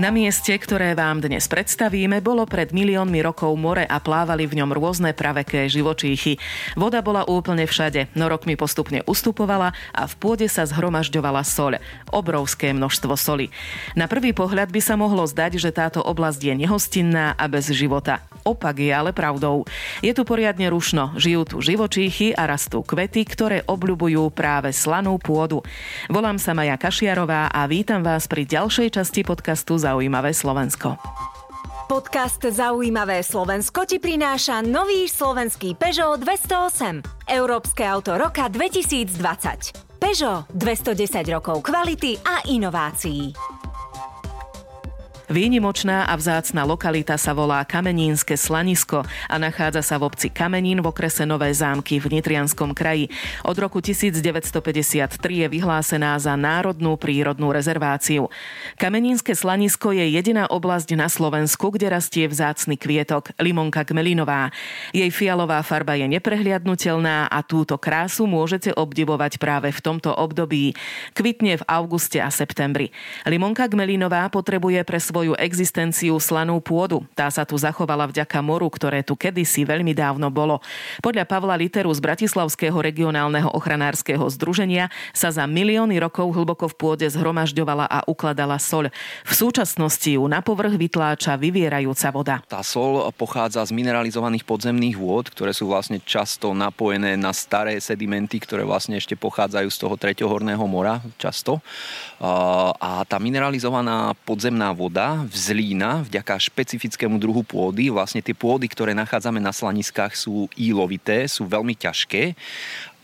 Na mieste, ktoré vám dnes predstavíme, bolo pred miliónmi rokov more a plávali v ňom rôzne praveké živočíchy. Voda bola úplne všade, no rokmi postupne ustupovala a v pôde sa zhromažďovala soľ. Obrovské množstvo soli. Na prvý pohľad by sa mohlo zdať, že táto oblasť je nehostinná a bez života. Opak je ale pravdou. Je tu poriadne rušno, žijú tu živočíchy a rastú kvety, ktoré obľubujú práve slanú pôdu. Volám sa Maja Kašiarová a vítam vás pri ďalšej časti podcastu za Zaujímavé Slovensko. Podcast Zaujímavé Slovensko ti prináša nový slovenský Peugeot 208. Európske auto roka 2020. Peugeot 210 rokov kvality a inovácií. Výnimočná a vzácna lokalita sa volá Kamenínske slanisko a nachádza sa v obci Kamenín v okrese Nové zámky v Nitrianskom kraji. Od roku 1953 je vyhlásená za národnú prírodnú rezerváciu. Kamenínske slanisko je jediná oblasť na Slovensku, kde rastie vzácny kvietok limonka kmelinová. Jej fialová farba je neprehliadnutelná a túto krásu môžete obdivovať práve v tomto období. Kvitne v auguste a septembri. Limonka kmelinová potrebuje pre svoj svoju existenciu slanú pôdu. Tá sa tu zachovala vďaka moru, ktoré tu kedysi veľmi dávno bolo. Podľa Pavla Literu z Bratislavského regionálneho ochranárskeho združenia sa za milióny rokov hlboko v pôde zhromažďovala a ukladala soľ. V súčasnosti ju na povrch vytláča vyvierajúca voda. Tá sol pochádza z mineralizovaných podzemných vôd, ktoré sú vlastne často napojené na staré sedimenty, ktoré vlastne ešte pochádzajú z toho treťohorného mora často. A tá mineralizovaná podzemná voda vzlína vďaka špecifickému druhu pôdy. Vlastne tie pôdy, ktoré nachádzame na slaniskách sú ílovité, sú veľmi ťažké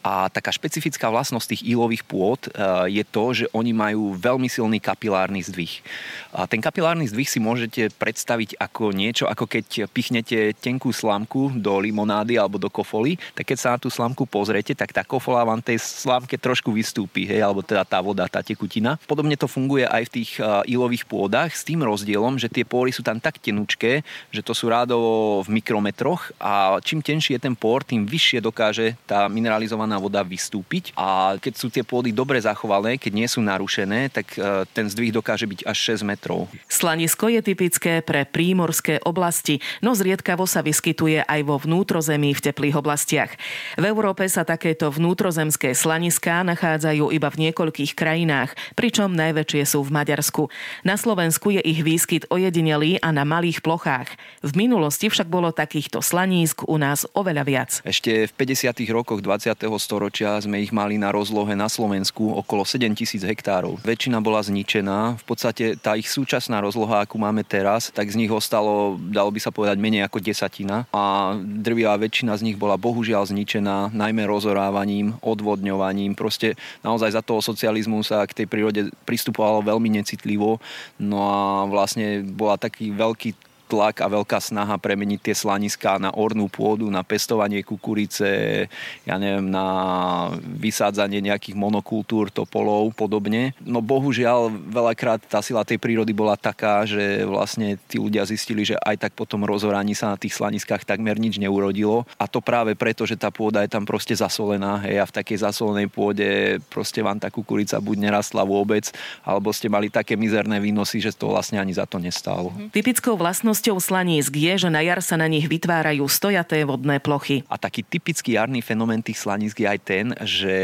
a taká špecifická vlastnosť tých ílových pôd e, je to, že oni majú veľmi silný kapilárny zdvih. A ten kapilárny zdvih si môžete predstaviť ako niečo, ako keď pichnete tenkú slámku do limonády alebo do kofoly, tak keď sa na tú slámku pozriete, tak tá kofola vám tej slámke trošku vystúpi, hej, alebo teda tá voda, tá tekutina. Podobne to funguje aj v tých e, ílových pôdach s tým rozdielom, že tie póry sú tam tak tenučké, že to sú rádovo v mikrometroch a čím tenší je ten pór, tým vyššie dokáže tá mineralizovaná podzemná voda vystúpiť a keď sú tie pôdy dobre zachované, keď nie sú narušené, tak e, ten zdvih dokáže byť až 6 metrov. Slanisko je typické pre prímorské oblasti, no zriedkavo sa vyskytuje aj vo vnútrozemí v teplých oblastiach. V Európe sa takéto vnútrozemské slaniská nachádzajú iba v niekoľkých krajinách, pričom najväčšie sú v Maďarsku. Na Slovensku je ich výskyt ojedinelý a na malých plochách. V minulosti však bolo takýchto slanísk u nás oveľa viac. Ešte v 50. rokoch 20 storočia sme ich mali na rozlohe na Slovensku okolo 7 tisíc hektárov. Väčšina bola zničená. V podstate tá ich súčasná rozloha, akú máme teraz, tak z nich ostalo, dalo by sa povedať, menej ako desatina. A drvivá väčšina z nich bola bohužiaľ zničená, najmä rozorávaním, odvodňovaním. Proste naozaj za toho socializmu sa k tej prírode pristupovalo veľmi necitlivo. No a vlastne bola taký veľký tlak a veľká snaha premeniť tie slaniská na ornú pôdu, na pestovanie kukurice, ja neviem, na vysádzanie nejakých monokultúr, topolov, podobne. No bohužiaľ, veľakrát tá sila tej prírody bola taká, že vlastne tí ľudia zistili, že aj tak potom rozoraní sa na tých slaniskách takmer nič neurodilo. A to práve preto, že tá pôda je tam proste zasolená, hej, a v takej zasolenej pôde proste vám tá kukurica buď nerastla vôbec, alebo ste mali také mizerné výnosy, že to vlastne ani za to nestálo. Typickou vlastnosťou Vlastnosťou slanísk je, že na jar sa na nich vytvárajú stojaté vodné plochy. A taký typický jarný fenomén tých slanísk je aj ten, že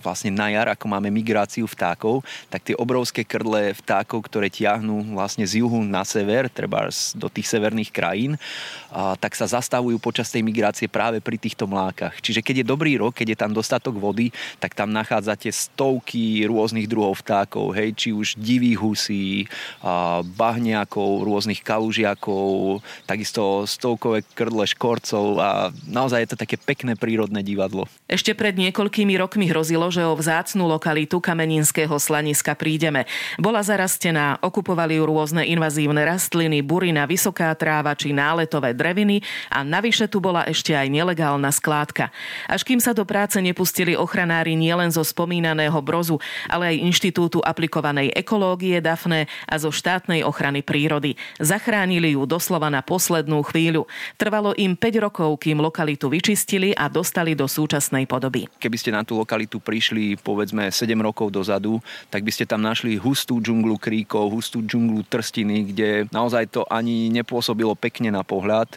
vlastne na jar, ako máme migráciu vtákov, tak tie obrovské krdle vtákov, ktoré tiahnú vlastne z juhu na sever, treba do tých severných krajín, a, tak sa zastavujú počas tej migrácie práve pri týchto mlákach. Čiže keď je dobrý rok, keď je tam dostatok vody, tak tam nachádzate stovky rôznych druhov vtákov, hej, či už divých husí, bahniakov, rôznych kalužiakov, vlkov, takisto stovkové krdle škorcov a naozaj je to také pekné prírodné divadlo. Ešte pred niekoľkými rokmi hrozilo, že o vzácnú lokalitu kameninského slaniska prídeme. Bola zarastená, okupovali ju rôzne invazívne rastliny, burina, vysoká tráva či náletové dreviny a navyše tu bola ešte aj nelegálna skládka. Až kým sa do práce nepustili ochranári nielen zo spomínaného brozu, ale aj Inštitútu aplikovanej ekológie DAFNE a zo štátnej ochrany prírody. Zachránili ju doslova na poslednú chvíľu. Trvalo im 5 rokov, kým lokalitu vyčistili a dostali do súčasnej podoby. Keby ste na tú lokalitu prišli povedzme 7 rokov dozadu, tak by ste tam našli hustú džunglu kríkov, hustú džunglu trstiny, kde naozaj to ani nepôsobilo pekne na pohľad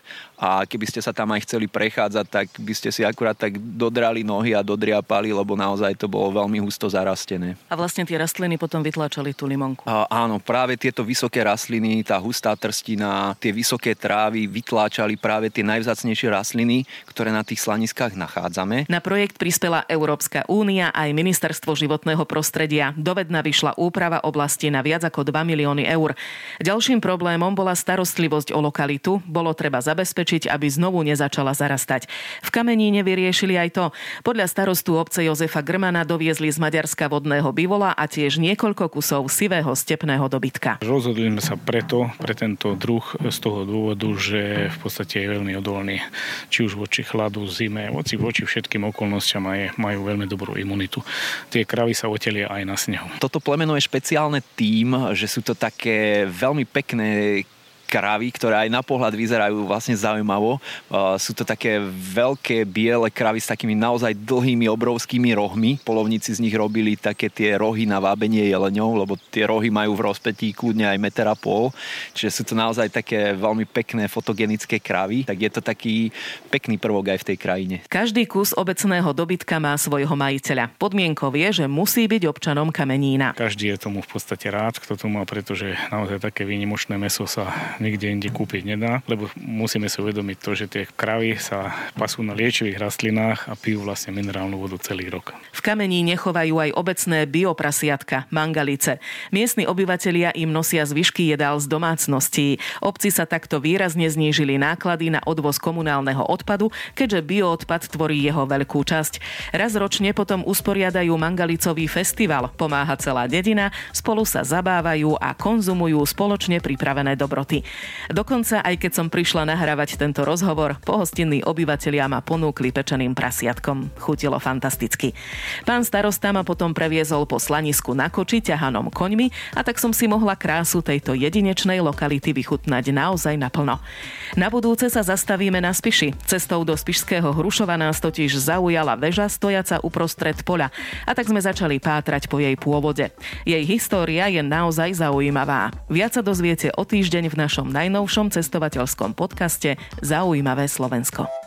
a keby ste sa tam aj chceli prechádzať, tak by ste si akurát tak dodrali nohy a dodriapali, lebo naozaj to bolo veľmi husto zarastené. A vlastne tie rastliny potom vytlačali tú limonku. A, áno, práve tieto vysoké rastliny, tá hustá trstina, tie vysoké trávy vytláčali práve tie najvzácnejšie rastliny, ktoré na tých slaniskách nachádzame. Na projekt prispela Európska únia aj Ministerstvo životného prostredia. Dovedna vyšla úprava oblasti na viac ako 2 milióny eur. Ďalším problémom bola starostlivosť o lokalitu. Bolo treba zabezpečiť aby znovu nezačala zarastať. V Kameníne vyriešili aj to. Podľa starostu obce Jozefa Grmana doviezli z Maďarska vodného bivola a tiež niekoľko kusov sivého stepného dobytka. Rozhodli sme sa preto, pre tento druh z toho dôvodu, že v podstate je veľmi odolný. Či už voči chladu, zime, voči, voči všetkým okolnostiam aj, majú veľmi dobrú imunitu. Tie kravy sa otelia aj na snehu. Toto plemeno je špeciálne tým, že sú to také veľmi pekné kravy, ktoré aj na pohľad vyzerajú vlastne zaujímavo. Sú to také veľké biele kravy s takými naozaj dlhými obrovskými rohmi. Polovníci z nich robili také tie rohy na vábenie jeleňov, lebo tie rohy majú v rozpetí kľudne aj meter a pol. Čiže sú to naozaj také veľmi pekné fotogenické kravy. Tak je to taký pekný prvok aj v tej krajine. Každý kus obecného dobytka má svojho majiteľa. Podmienkou je, že musí byť občanom kamenína. Každý je tomu v podstate rád, kto to má, pretože naozaj také výnimočné meso sa nikde inde kúpiť nedá, lebo musíme si uvedomiť to, že tie kravy sa pasú na liečivých rastlinách a pijú vlastne minerálnu vodu celý rok. V kamení nechovajú aj obecné bioprasiatka, mangalice. Miestni obyvatelia im nosia zvyšky jedál z domácností. Obci sa takto výrazne znížili náklady na odvoz komunálneho odpadu, keďže bioodpad tvorí jeho veľkú časť. Raz ročne potom usporiadajú mangalicový festival. Pomáha celá dedina, spolu sa zabávajú a konzumujú spoločne pripravené dobroty. Dokonca aj keď som prišla nahrávať tento rozhovor, pohostinní obyvatelia ma ponúkli pečeným prasiatkom. Chutilo fantasticky. Pán starosta ma potom previezol po slanisku na koči ťahanom koňmi a tak som si mohla krásu tejto jedinečnej lokality vychutnať naozaj naplno. Na budúce sa zastavíme na Spiši. Cestou do Spišského Hrušova nás totiž zaujala väža stojaca uprostred poľa a tak sme začali pátrať po jej pôvode. Jej história je naozaj zaujímavá. Viac sa dozviete o týždeň v našom našom najnovšom cestovateľskom podcaste Zaujímavé Slovensko.